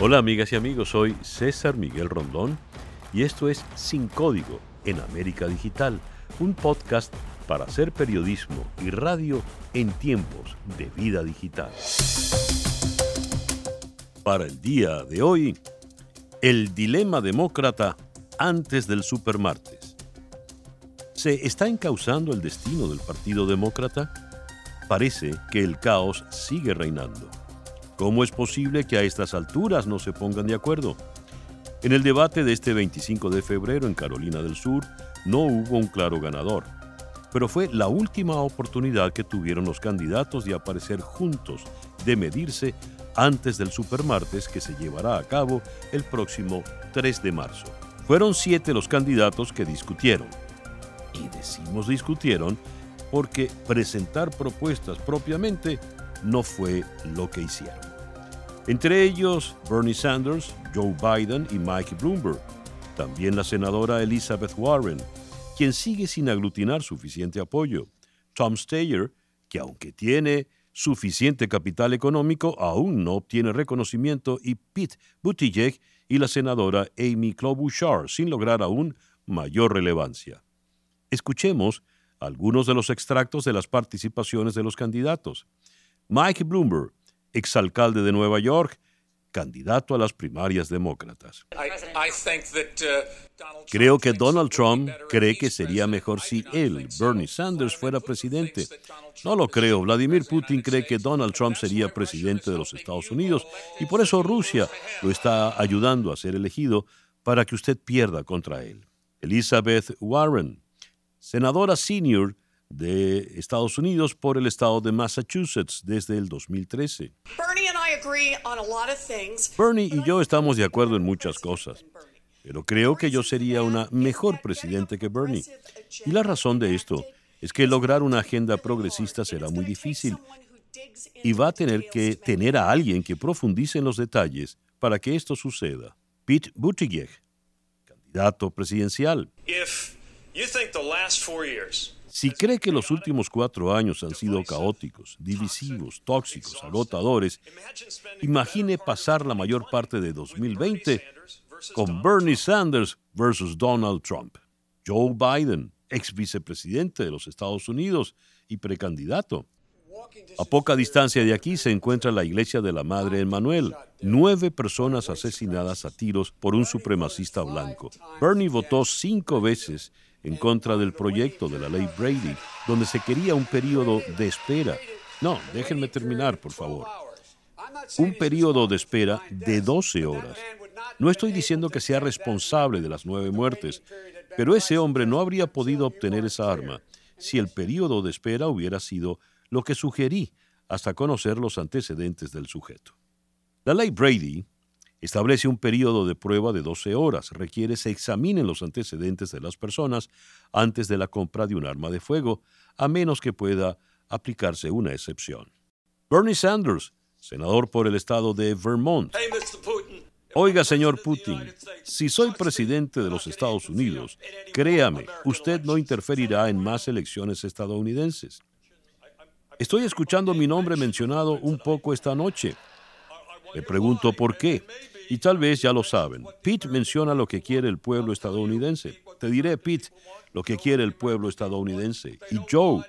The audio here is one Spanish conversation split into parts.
Hola amigas y amigos, soy César Miguel Rondón y esto es Sin Código en América Digital, un podcast para hacer periodismo y radio en tiempos de vida digital. Para el día de hoy, el dilema demócrata antes del supermartes. ¿Se está encauzando el destino del Partido Demócrata? Parece que el caos sigue reinando. ¿Cómo es posible que a estas alturas no se pongan de acuerdo? En el debate de este 25 de febrero en Carolina del Sur no hubo un claro ganador, pero fue la última oportunidad que tuvieron los candidatos de aparecer juntos, de medirse antes del supermartes que se llevará a cabo el próximo 3 de marzo. Fueron siete los candidatos que discutieron. Y decimos discutieron porque presentar propuestas propiamente no fue lo que hicieron. Entre ellos Bernie Sanders, Joe Biden y Mike Bloomberg. También la senadora Elizabeth Warren, quien sigue sin aglutinar suficiente apoyo. Tom Steyer, que aunque tiene suficiente capital económico, aún no obtiene reconocimiento, y Pete Buttigieg y la senadora Amy Klobuchar, sin lograr aún mayor relevancia. Escuchemos algunos de los extractos de las participaciones de los candidatos. Mike Bloomberg, exalcalde de Nueva York, candidato a las primarias demócratas. Creo que Donald Trump cree que sería mejor si él, Bernie Sanders, fuera presidente. No lo creo. Vladimir Putin cree que Donald Trump sería presidente de los Estados Unidos y por eso Rusia lo está ayudando a ser elegido para que usted pierda contra él. Elizabeth Warren, senadora senior de Estados Unidos por el estado de Massachusetts desde el 2013. Bernie y yo estamos de acuerdo en muchas cosas, pero creo que yo sería una mejor presidente que Bernie. Y la razón de esto es que lograr una agenda progresista será muy difícil y va a tener que tener a alguien que profundice en los detalles para que esto suceda. Pete Buttigieg, candidato presidencial. Si cree que los últimos cuatro años han sido caóticos, divisivos, tóxicos, agotadores, imagine pasar la mayor parte de 2020 con Bernie Sanders versus Donald Trump, Joe Biden, ex vicepresidente de los Estados Unidos y precandidato. A poca distancia de aquí se encuentra la iglesia de la Madre Emmanuel, nueve personas asesinadas a tiros por un supremacista blanco. Bernie votó cinco veces en contra del proyecto de la ley Brady, donde se quería un periodo de espera. No, déjenme terminar, por favor. Un periodo de espera de 12 horas. No estoy diciendo que sea responsable de las nueve muertes, pero ese hombre no habría podido obtener esa arma si el periodo de espera hubiera sido lo que sugerí hasta conocer los antecedentes del sujeto. La ley Brady Establece un periodo de prueba de 12 horas. Requiere se examinen los antecedentes de las personas antes de la compra de un arma de fuego, a menos que pueda aplicarse una excepción. Bernie Sanders, senador por el estado de Vermont. Oiga, señor Putin, si soy presidente de los Estados Unidos, créame, usted no interferirá en más elecciones estadounidenses. Estoy escuchando mi nombre mencionado un poco esta noche. Me pregunto por qué. Y tal vez ya lo saben. Pete menciona lo que quiere el pueblo estadounidense. Te diré, Pete, lo que quiere el pueblo estadounidense. Y Joe,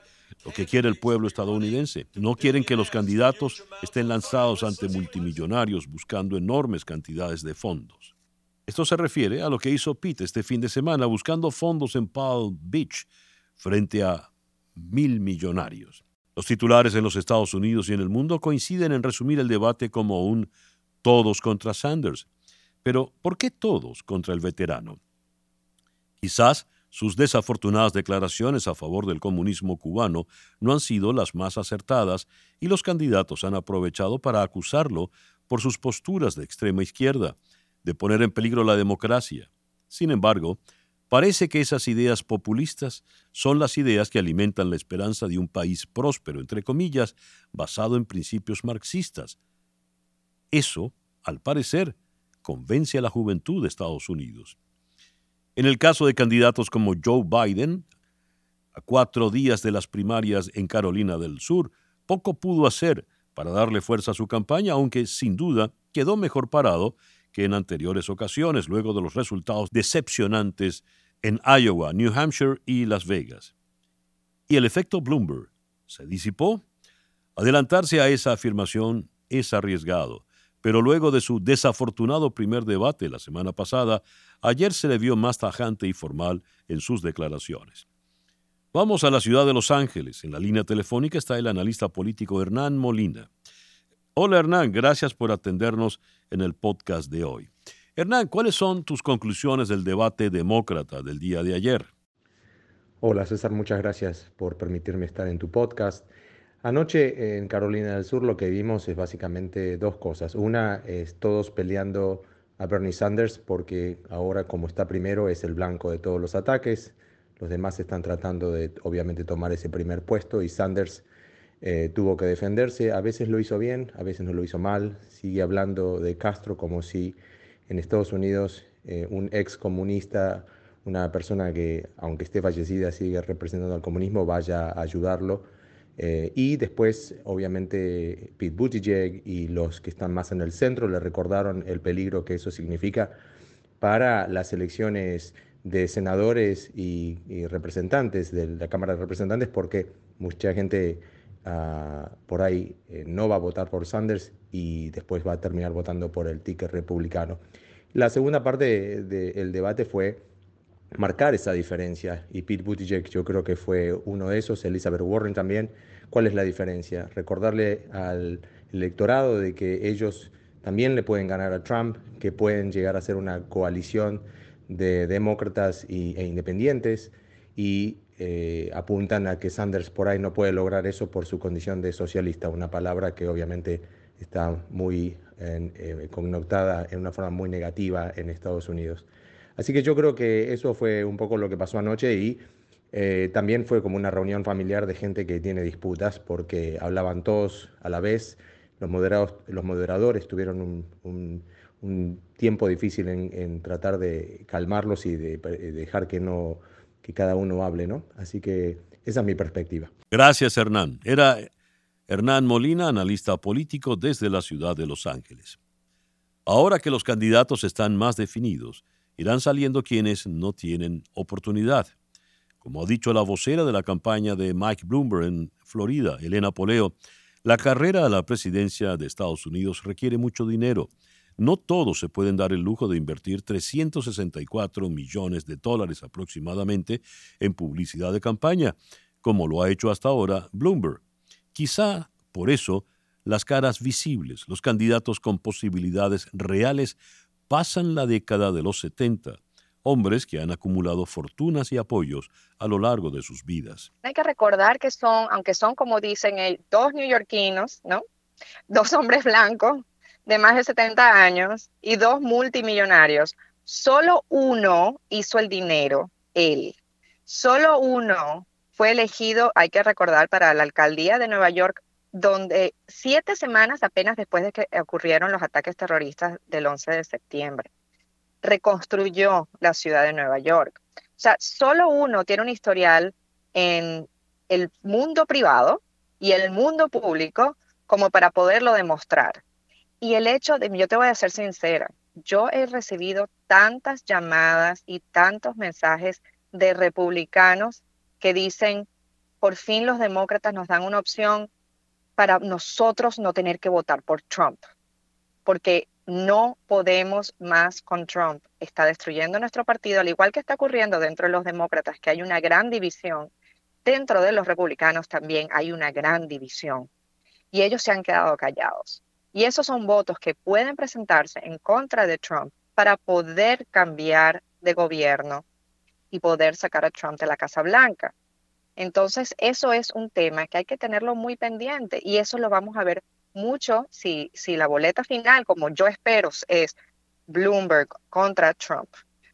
lo que quiere el pueblo estadounidense. No quieren que los candidatos estén lanzados ante multimillonarios buscando enormes cantidades de fondos. Esto se refiere a lo que hizo Pete este fin de semana buscando fondos en Palm Beach frente a mil millonarios. Los titulares en los Estados Unidos y en el mundo coinciden en resumir el debate como un todos contra Sanders. Pero, ¿por qué todos contra el veterano? Quizás sus desafortunadas declaraciones a favor del comunismo cubano no han sido las más acertadas y los candidatos han aprovechado para acusarlo por sus posturas de extrema izquierda, de poner en peligro la democracia. Sin embargo, Parece que esas ideas populistas son las ideas que alimentan la esperanza de un país próspero, entre comillas, basado en principios marxistas. Eso, al parecer, convence a la juventud de Estados Unidos. En el caso de candidatos como Joe Biden, a cuatro días de las primarias en Carolina del Sur, poco pudo hacer para darle fuerza a su campaña, aunque sin duda quedó mejor parado que en anteriores ocasiones, luego de los resultados decepcionantes en Iowa, New Hampshire y Las Vegas. ¿Y el efecto Bloomberg se disipó? Adelantarse a esa afirmación es arriesgado, pero luego de su desafortunado primer debate la semana pasada, ayer se le vio más tajante y formal en sus declaraciones. Vamos a la ciudad de Los Ángeles. En la línea telefónica está el analista político Hernán Molina. Hola Hernán, gracias por atendernos en el podcast de hoy. Hernán, ¿cuáles son tus conclusiones del debate demócrata del día de ayer? Hola César, muchas gracias por permitirme estar en tu podcast. Anoche en Carolina del Sur lo que vimos es básicamente dos cosas. Una es todos peleando a Bernie Sanders porque ahora como está primero es el blanco de todos los ataques. Los demás están tratando de, obviamente, tomar ese primer puesto y Sanders eh, tuvo que defenderse. A veces lo hizo bien, a veces no lo hizo mal. Sigue hablando de Castro como si en Estados Unidos eh, un ex comunista, una persona que, aunque esté fallecida, sigue representando al comunismo, vaya a ayudarlo. Eh, y después, obviamente, Pete Buttigieg y los que están más en el centro le recordaron el peligro que eso significa para las elecciones de senadores y, representantes de la Cámara de Representantes porque mucha gente por ahí eh, no va a votar por Sanders y después va a terminar votando por el ticket republicano. La segunda parte del debate fue marcar esa diferencia y Pete Buttigieg yo creo que fue uno de esos, Elizabeth Warren también. ¿Cuál es la diferencia? Recordarle al electorado de que ellos también le pueden ganar a Trump, que pueden llegar a ser una coalición de demócratas e independientes y eh, apuntan a que Sanders por ahí no puede lograr eso por su condición de socialista, una palabra que obviamente está muy eh, connotada en una forma muy negativa en Estados Unidos. Así que yo creo que eso fue un poco lo que pasó anoche y eh, también fue como una reunión familiar de gente que tiene disputas porque hablaban todos a la vez. Los, moderados, los moderadores tuvieron un tiempo difícil en, tratar de calmarlos y de, dejar que no que cada uno hable, ¿no? Así que esa es mi perspectiva. Gracias, Hernán. Era Hernán Molina, analista político desde la ciudad de Los Ángeles. Ahora que los candidatos están más definidos, irán saliendo quienes no tienen oportunidad. Como ha dicho la vocera de la campaña de Mike Bloomberg en Florida, Elena Poleo, la carrera a la presidencia de Estados Unidos requiere mucho dinero no todos se pueden dar el lujo de invertir 364 millones de dólares aproximadamente en publicidad de campaña, como lo ha hecho hasta ahora Bloomberg. Quizá por eso las caras visibles, los candidatos con posibilidades reales, pasan la década de los 70 hombres que han acumulado fortunas y apoyos a lo largo de sus vidas. Hay que recordar que son, aunque son como dicen, dos neoyorquinos, ¿no? Dos hombres blancos de más de 70 años y dos multimillonarios. Solo uno hizo el dinero, él. Solo uno fue elegido, hay que recordar, para la alcaldía de Nueva York, donde siete semanas apenas después de que ocurrieron los ataques terroristas del 11 de septiembre, reconstruyó la ciudad de Nueva York. O sea, solo uno tiene un historial en el mundo privado y el mundo público como para poderlo demostrar. Y el hecho de, yo te voy a ser sincera, yo he recibido tantas llamadas y tantos mensajes de republicanos que dicen, por fin los demócratas nos dan una opción para nosotros no tener que votar por Trump, porque no podemos más con Trump. Está destruyendo nuestro partido, al igual que está ocurriendo dentro de los demócratas, que hay una gran división. Dentro de los republicanos también hay una gran división. Y ellos se han quedado callados. Y esos son votos que pueden presentarse en contra de Trump para poder cambiar de gobierno y poder sacar a Trump de la Casa Blanca. Entonces, eso es un tema que hay que tenerlo muy pendiente y eso lo vamos a ver mucho si, si la boleta final, como yo espero, es Bloomberg contra Trump.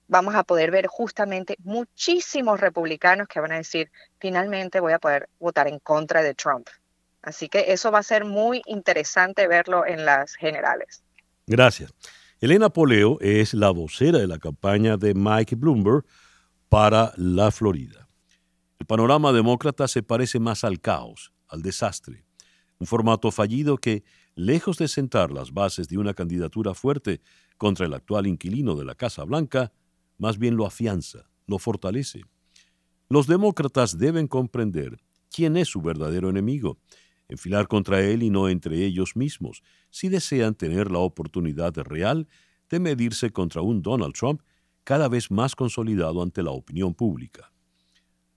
Vamos a poder ver justamente muchísimos republicanos que van a decir, finalmente voy a poder votar en contra de Trump. Así que eso va a ser muy interesante verlo en las generales. Gracias. Elena Poleo es la vocera de la campaña de Mike Bloomberg para la Florida. El panorama demócrata se parece más al caos, al desastre, un formato fallido que lejos de sentar las bases de una candidatura fuerte contra el actual inquilino de la Casa Blanca, más bien lo afianza, lo fortalece. Los demócratas deben comprender quién es su verdadero enemigo, enfilar contra él y no entre ellos mismos, si desean tener la oportunidad real de medirse contra un Donald Trump cada vez más consolidado ante la opinión pública.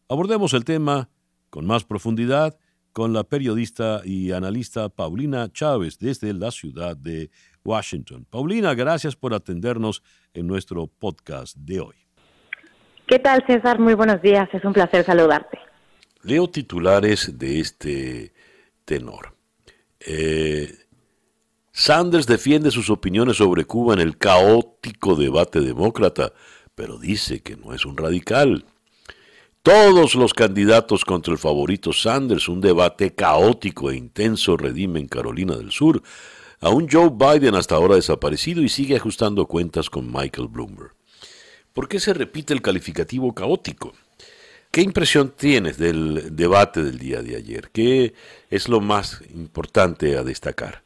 Abordemos el tema con más profundidad con la periodista y analista Paulina Chávez desde la ciudad de Washington. Paulina, gracias por atendernos en nuestro podcast de hoy. ¿Qué tal, César? Muy buenos días. Es un placer saludarte. Leo titulares de este tenor. Eh, Sanders defiende sus opiniones sobre Cuba en el caótico debate demócrata, pero dice que no es un radical. Todos los candidatos contra el favorito Sanders, un debate caótico e intenso redime en Carolina del Sur, a un Joe Biden hasta ahora desaparecido y sigue ajustando cuentas con Michael Bloomberg. ¿Por qué se repite el calificativo caótico? ¿Qué impresión tienes del debate del día de ayer? ¿Qué es lo más importante a destacar?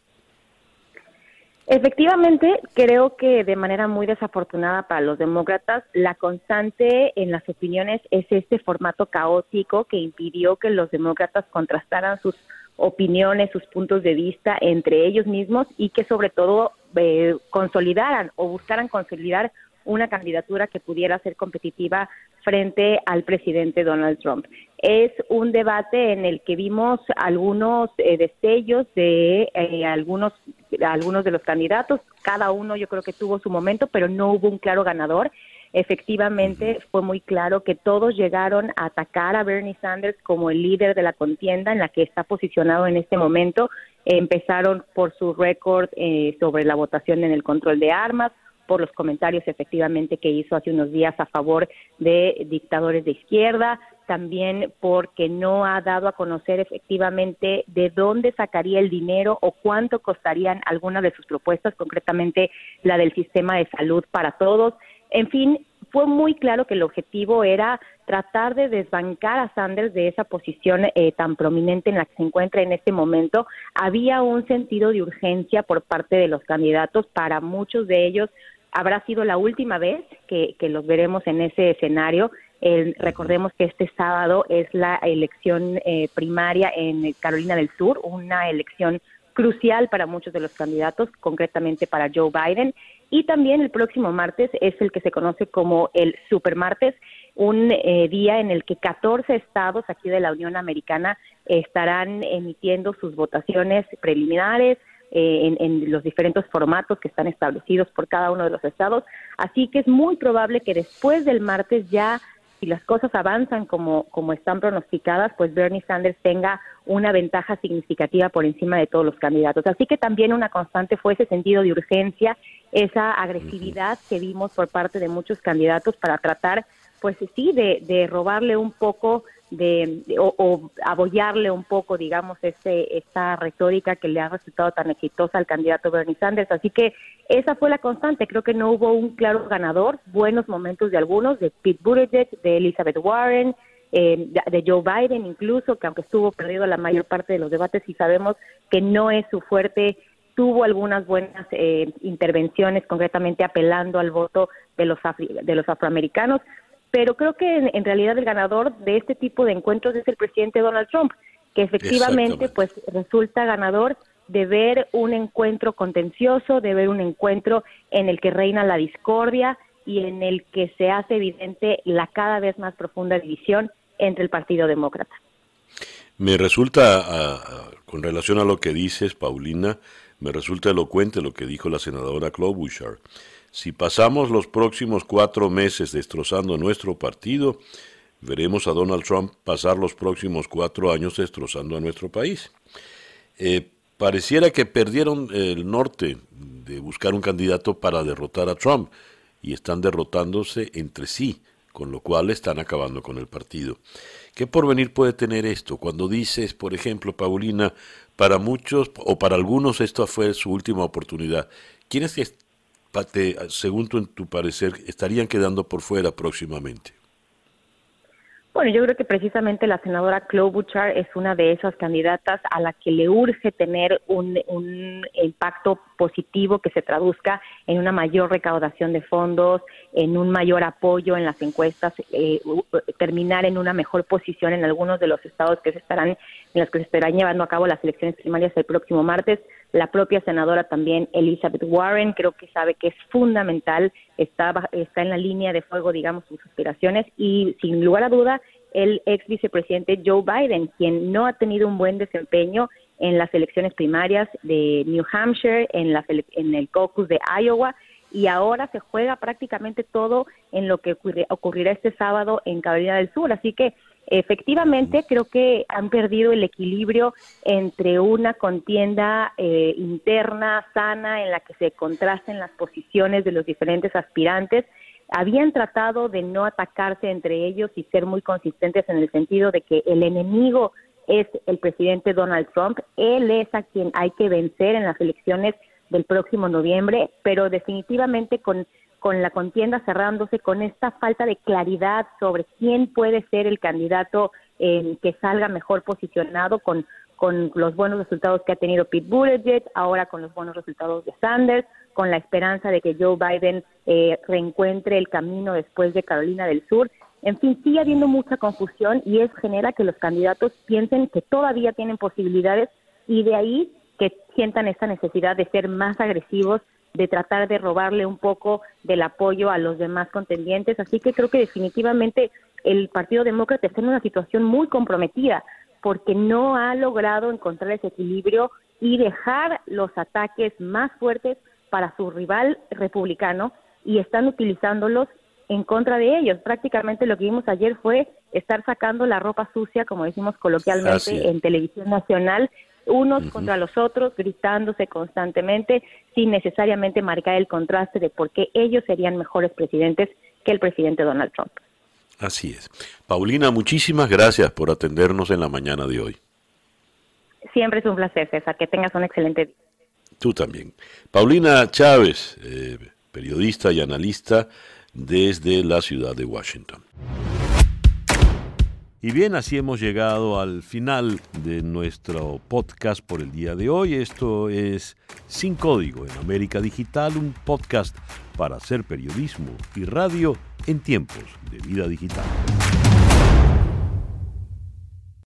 Efectivamente, creo que de manera muy desafortunada para los demócratas, la constante en las opiniones es este formato caótico que impidió que los demócratas contrastaran sus opiniones, sus puntos de vista entre ellos mismos y que sobre todo eh, consolidaran o buscaran consolidar una candidatura que pudiera ser competitiva frente al presidente Donald Trump. Es un debate en el que vimos algunos eh, destellos de eh, algunos algunos de los candidatos, cada uno yo creo que tuvo su momento, pero no hubo un claro ganador. Efectivamente, fue muy claro que todos llegaron a atacar a Bernie Sanders como el líder de la contienda en la que está posicionado en este momento. empezaron por su récord eh, sobre la votación en el control de armas, por los comentarios efectivamente que hizo hace unos días a favor de dictadores de izquierda, también porque no ha dado a conocer efectivamente de dónde sacaría el dinero o cuánto costarían algunas de sus propuestas, concretamente la del sistema de salud para todos. En fin, fue muy claro que el objetivo era tratar de desbancar a Sanders de esa posición eh, tan prominente en la que se encuentra en este momento. Había un sentido de urgencia por parte de los candidatos para muchos de ellos habrá sido la última vez que, los veremos en ese escenario. recordemos que este sábado es la elección eh, primaria en Carolina del Sur, una elección crucial para muchos de los candidatos, concretamente para Joe Biden. Y también el próximo martes es el que se conoce como el Supermartes, un eh, día en el que 14 estados aquí de la Unión Americana estarán emitiendo sus votaciones preliminares, eh, en, los diferentes formatos que están establecidos por cada uno de los estados. Así que es muy probable que después del martes ya, si las cosas avanzan como, como están pronosticadas, pues Bernie Sanders tenga una ventaja significativa por encima de todos los candidatos. Así que también una constante fue ese sentido de urgencia, esa agresividad que vimos por parte de muchos candidatos para tratar, pues sí, de, de robarle un poco de, o, o, abollarle un poco, digamos, este, esta retórica que le ha resultado tan exitosa al candidato Bernie Sanders. Así que esa fue la constante. Creo que no hubo un claro ganador. Buenos momentos de algunos, de Pete Buttigieg, de Elizabeth Warren, eh, de Joe Biden incluso, que aunque estuvo perdido la mayor parte de los debates y sabemos que no es su fuerte, tuvo algunas buenas eh, intervenciones, concretamente apelando al voto de los, de los afroamericanos pero creo que en, realidad el ganador de este tipo de encuentros es el presidente Donald Trump, que efectivamente pues resulta ganador de ver un encuentro contencioso, de ver un encuentro en el que reina la discordia y en el que se hace evidente la cada vez más profunda división entre el Partido Demócrata. Me resulta, ah, con relación a lo que dices, Paulina, me resulta elocuente lo que dijo la senadora Klobuchar. Si pasamos los próximos cuatro meses destrozando nuestro partido, veremos a Donald Trump pasar los próximos cuatro años destrozando a nuestro país. Eh, pareciera que perdieron el norte de buscar un candidato para derrotar a Trump y están derrotándose entre sí, con lo cual están acabando con el partido. ¿Qué porvenir puede tener esto? Cuando dices, por ejemplo, Paulina, para muchos o para algunos esta fue su última oportunidad. ¿Quiénes según tu, tu parecer, estarían quedando por fuera próximamente? Bueno, yo creo que precisamente la senadora Klobuchar es una de esas candidatas a la que le urge tener un, impacto positivo que se traduzca en una mayor recaudación de fondos, en un mayor apoyo en las encuestas, eh, terminar en una mejor posición en algunos de los estados que se estarán en los que se estarán llevando a cabo las elecciones primarias el próximo martes. La propia senadora también, Elizabeth Warren, creo que sabe que es fundamental, está, está en la línea de fuego, digamos, sus aspiraciones y sin lugar a duda el ex vicepresidente Joe Biden, quien no ha tenido un buen desempeño en las elecciones primarias de New Hampshire, en, la, en el caucus de Iowa, y ahora se juega prácticamente todo en lo que ocurrirá este sábado en Carolina del Sur. Así que Efectivamente, creo que han perdido el equilibrio entre una contienda eh, interna, sana, en la que se contrasten las posiciones de los diferentes aspirantes. Habían tratado de no atacarse entre ellos y ser muy consistentes en el sentido de que el enemigo es el presidente Donald Trump. Él es a quien hay que vencer en las elecciones del próximo noviembre, pero definitivamente con con la contienda cerrándose, con esta falta de claridad sobre quién puede ser el candidato eh, que salga mejor posicionado con, con los buenos resultados que ha tenido Pete Buttigieg, ahora con los buenos resultados de Sanders, con la esperanza de que Joe Biden eh, reencuentre el camino después de Carolina del Sur. En fin, sigue habiendo mucha confusión y es genera que los candidatos piensen que todavía tienen posibilidades y de ahí que sientan esta necesidad de ser más agresivos de tratar de robarle un poco del apoyo a los demás contendientes. Así que creo que definitivamente el Partido Demócrata está en una situación muy comprometida porque no ha logrado encontrar ese equilibrio y dejar los ataques más fuertes para su rival republicano y están utilizándolos en contra de ellos. Prácticamente lo que vimos ayer fue estar sacando la ropa sucia, como decimos coloquialmente, en televisión nacional unos contra los otros, gritándose constantemente, sin necesariamente marcar el contraste de por qué ellos serían mejores presidentes que el presidente Donald Trump. Así es. Paulina, muchísimas gracias por atendernos en la mañana de hoy. Siempre es un placer, César. Que tengas un excelente día. Tú también. Paulina Chávez, eh, periodista y analista desde la ciudad de Washington. Y bien, así hemos llegado al final de nuestro podcast por el día de hoy. Esto es Sin Código en América Digital, un podcast para hacer periodismo y radio en tiempos de vida digital.